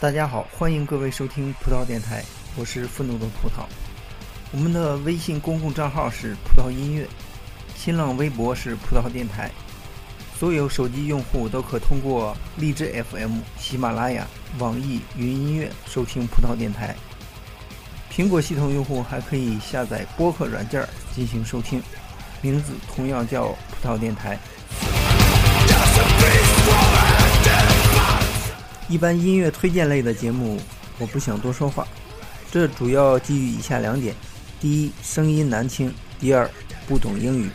大家好，欢迎各位收听葡萄电台，我是愤怒的葡萄。我们的微信公共账号是葡萄音乐，新浪微博是葡萄电台。所有手机用户都可通过荔枝 FM、喜马拉雅、网易云音乐收听葡萄电台。苹果系统用户还可以下载播客软件进行收听，名字同样叫葡萄电台。一般音乐推荐类的节目，我不想多说话。这主要基于以下两点：第一，声音难听；第二，不懂英语。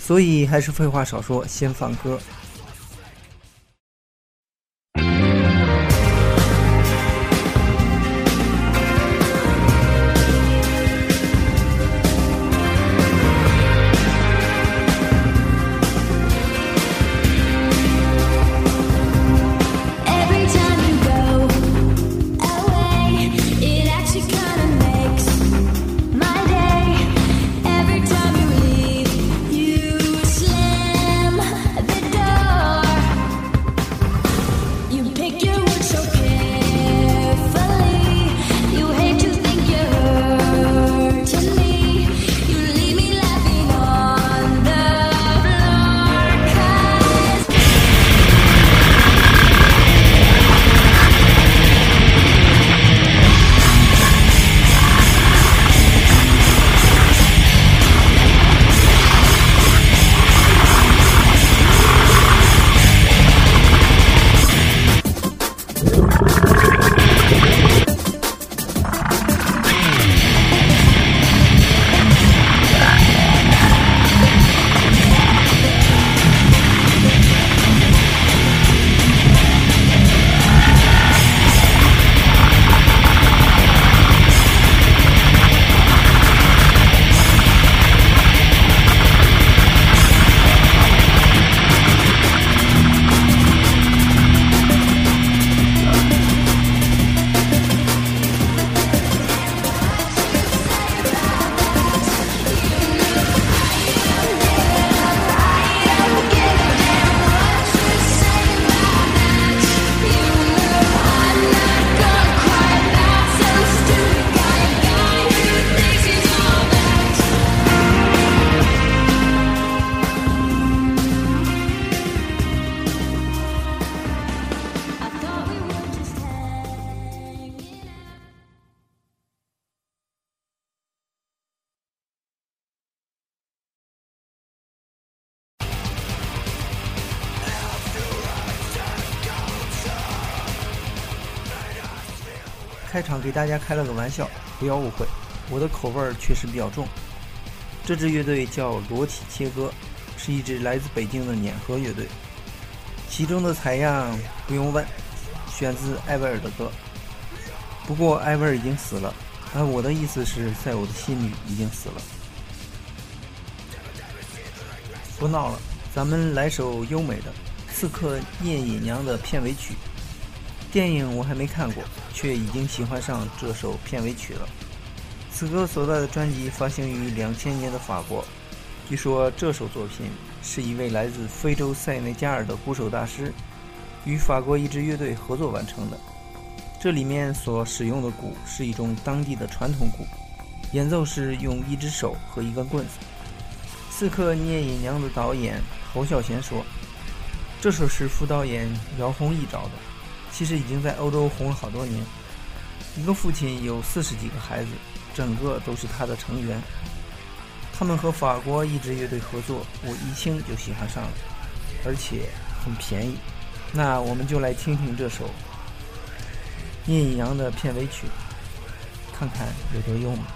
所以还是废话少说，先放歌。给大家开了个玩笑，不要误会，我的口味儿确实比较重。这支乐队叫裸体切割，是一支来自北京的碾核乐队。其中的采样不用问，选自艾薇儿的歌。不过艾薇儿已经死了，而我的意思是在我的心里已经死了。不闹了，咱们来首优美的《刺客聂隐娘》的片尾曲。电影我还没看过，却已经喜欢上这首片尾曲了。此歌所在的专辑发行于两千年的法国。据说这首作品是一位来自非洲塞内加尔的鼓手大师与法国一支乐队合作完成的。这里面所使用的鼓是一种当地的传统鼓，演奏时用一只手和一根棍子。《刺客聂隐娘》的导演侯孝贤说：“这首是副导演姚宏毅找的。”其实已经在欧洲红了好多年。一个父亲有四十几个孩子，整个都是他的成员。他们和法国一支乐队合作，我一听就喜欢上了，而且很便宜。那我们就来听听这首《聂隐娘》的片尾曲，看看有多用吧。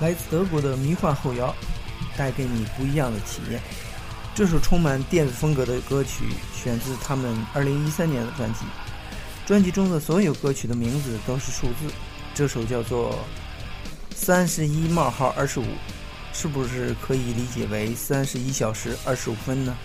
来自德国的迷幻后摇，带给你不一样的体验。这首充满电子风格的歌曲选自他们2013年的专辑，专辑中的所有歌曲的名字都是数字。这首叫做“三十一冒号二十五”，是不是可以理解为三十一小时二十五分呢？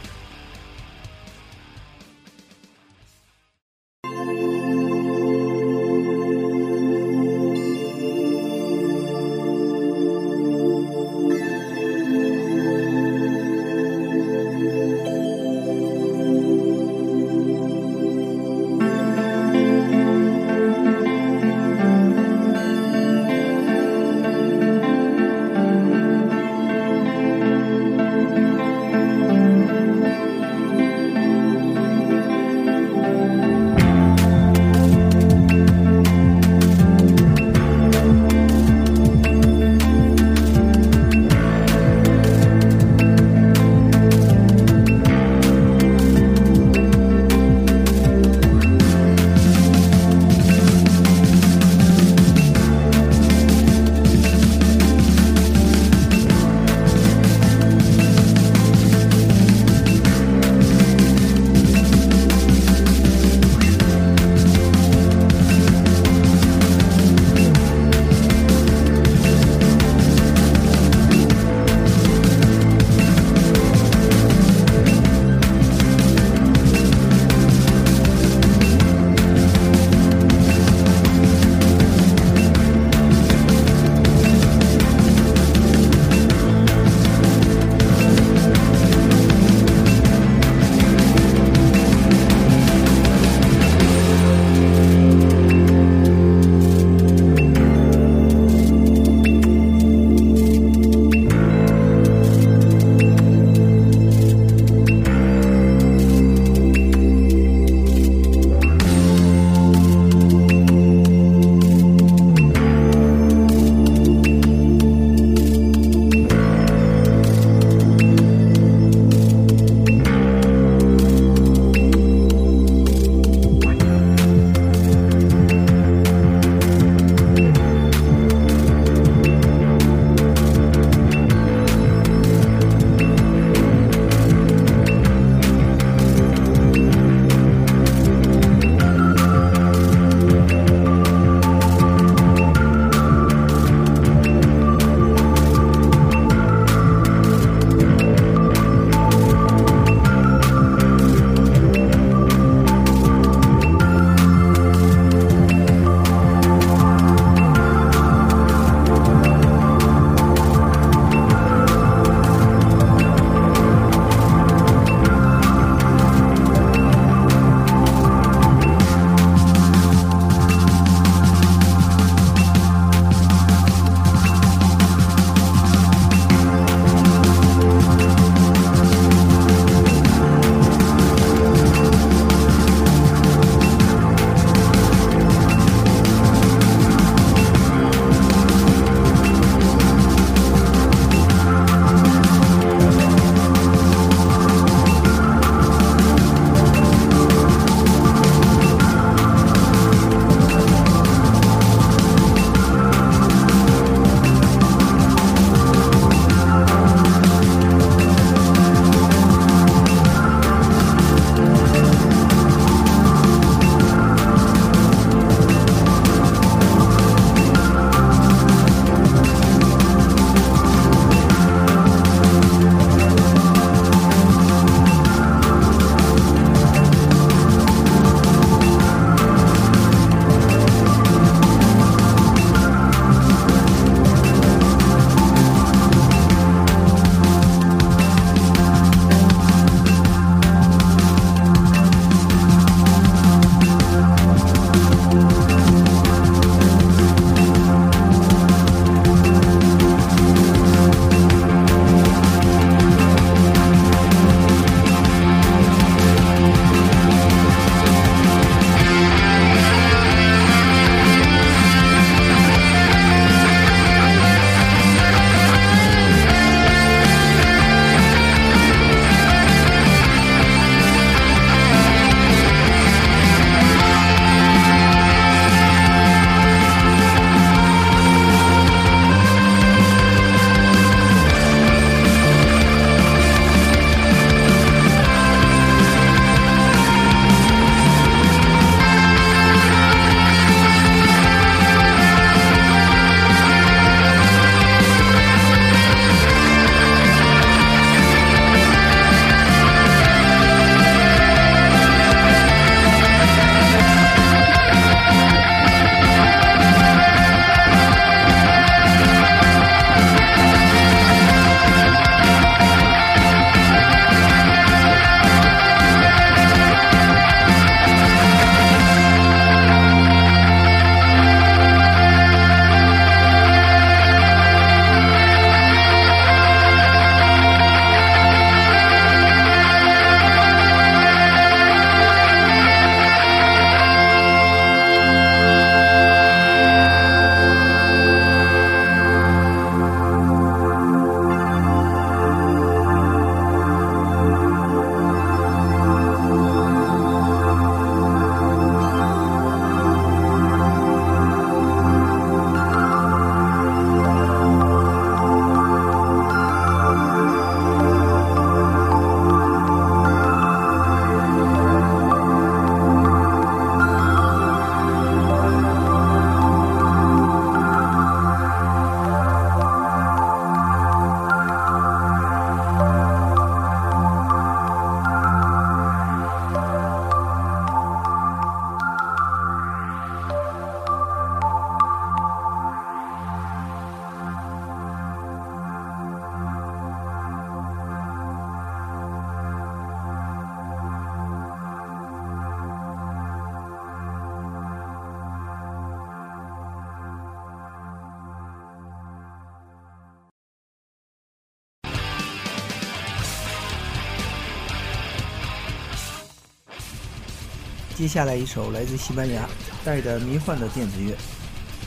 接下来一首来自西班牙，带着迷幻的电子乐，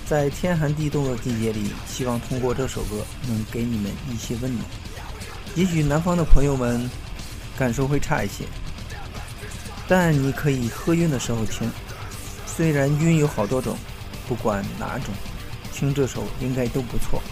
在天寒地冻的季节里，希望通过这首歌能给你们一些温暖。也许南方的朋友们感受会差一些，但你可以喝晕的时候听。虽然晕有好多种，不管哪种，听这首应该都不错。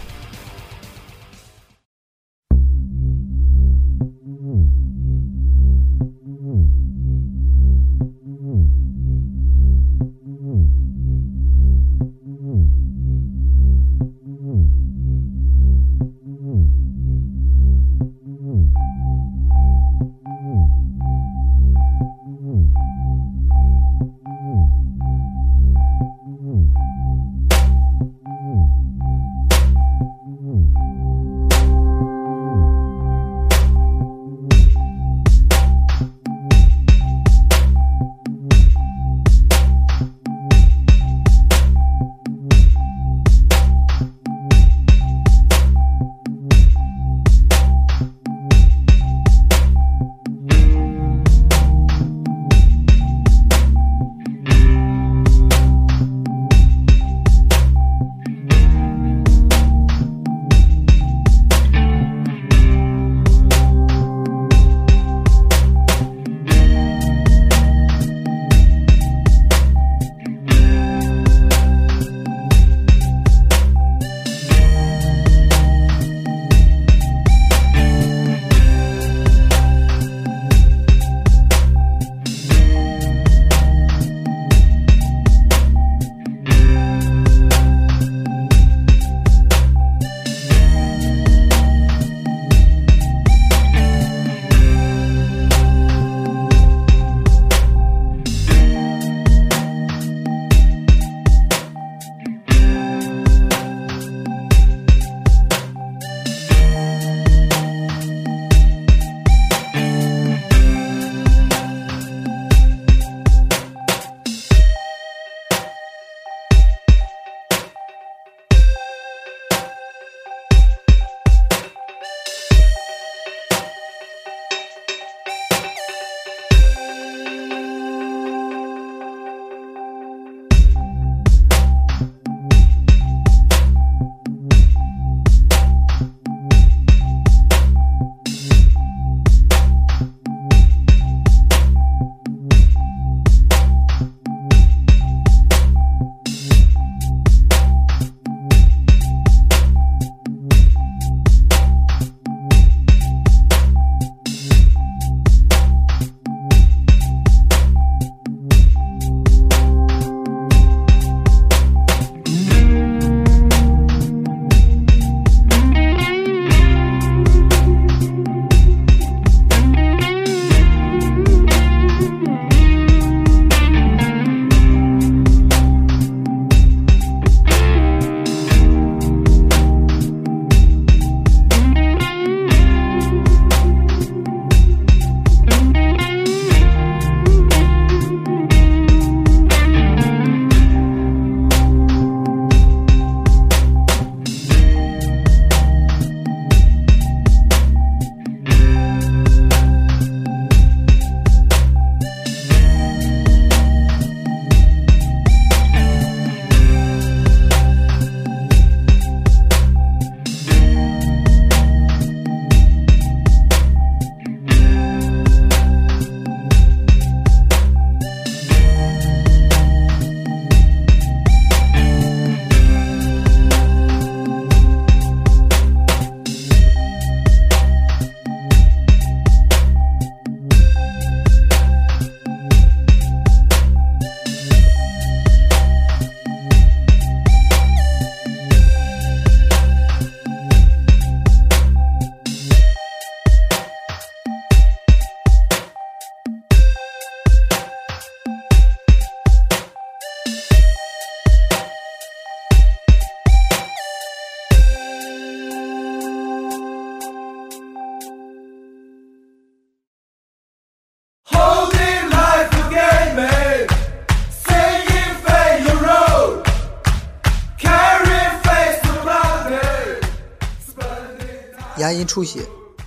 出血，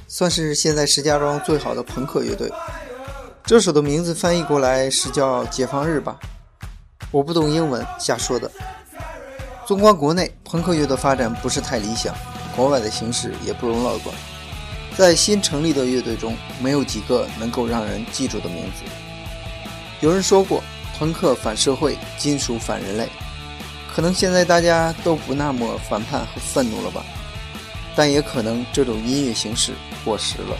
算是现在石家庄最好的朋克乐队。这首的名字翻译过来是叫《解放日》吧？我不懂英文，瞎说的。纵观国内，朋克乐的发展不是太理想，国外的形势也不容乐观。在新成立的乐队中，没有几个能够让人记住的名字。有人说过，朋克反社会，金属反人类。可能现在大家都不那么反叛和愤怒了吧？但也可能这种音乐形式过时了。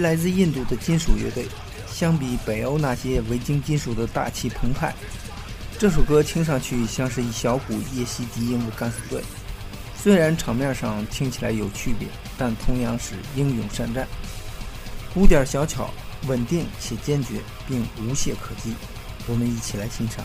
来自印度的金属乐队，相比北欧那些维京金属的大气澎湃，这首歌听上去像是一小股夜袭敌营的敢死队。虽然场面上听起来有区别，但同样是英勇善战。鼓点小巧，稳定且坚决，并无懈可击。我们一起来欣赏。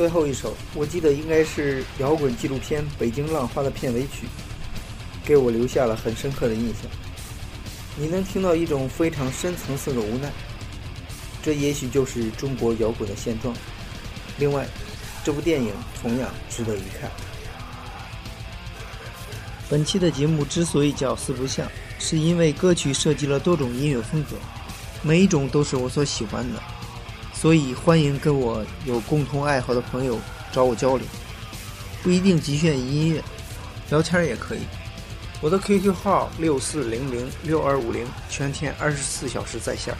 最后一首，我记得应该是摇滚纪录片《北京浪花》的片尾曲，给我留下了很深刻的印象。你能听到一种非常深层次的无奈，这也许就是中国摇滚的现状。另外，这部电影同样值得一看。本期的节目之所以叫四不像，是因为歌曲涉及了多种音乐风格，每一种都是我所喜欢的，所以欢迎跟我有共同爱好的朋友找我交流，不一定局限于音乐，聊天也可以。我的 QQ 号六四零零六二五零，全天二十四小时在线，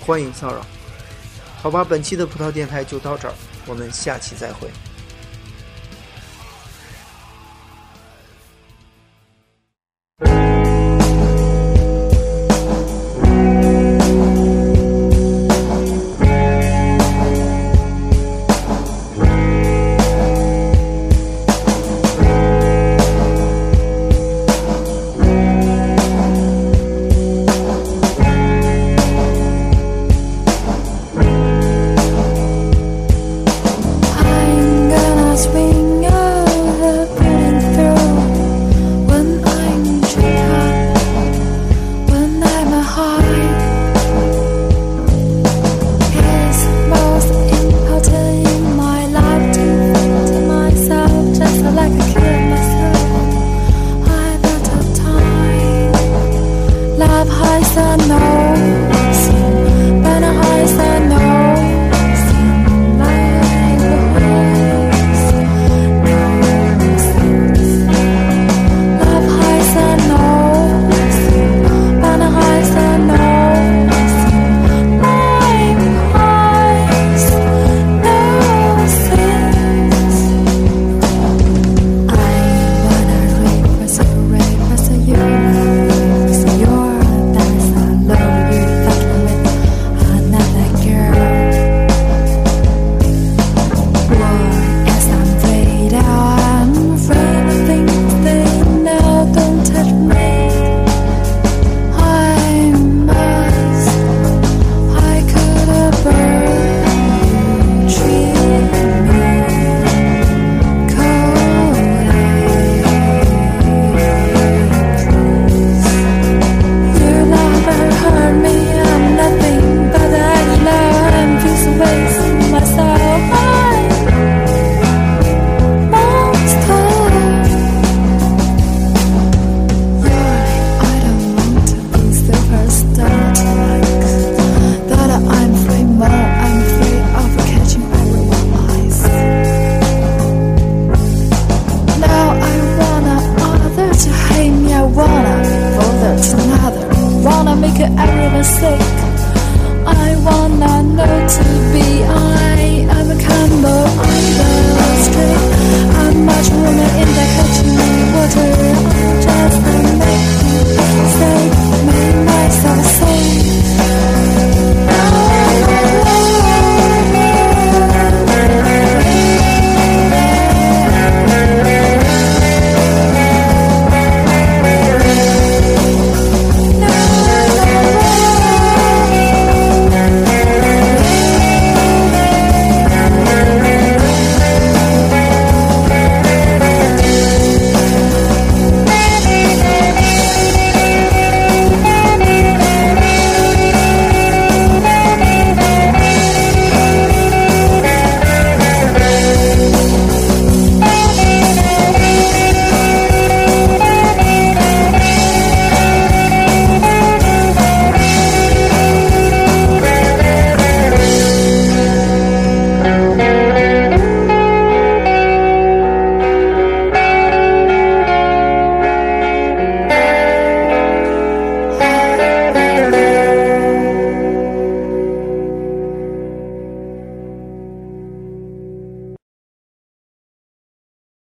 欢迎骚扰。好吧，本期的葡萄电台就到这儿，我们下期再会。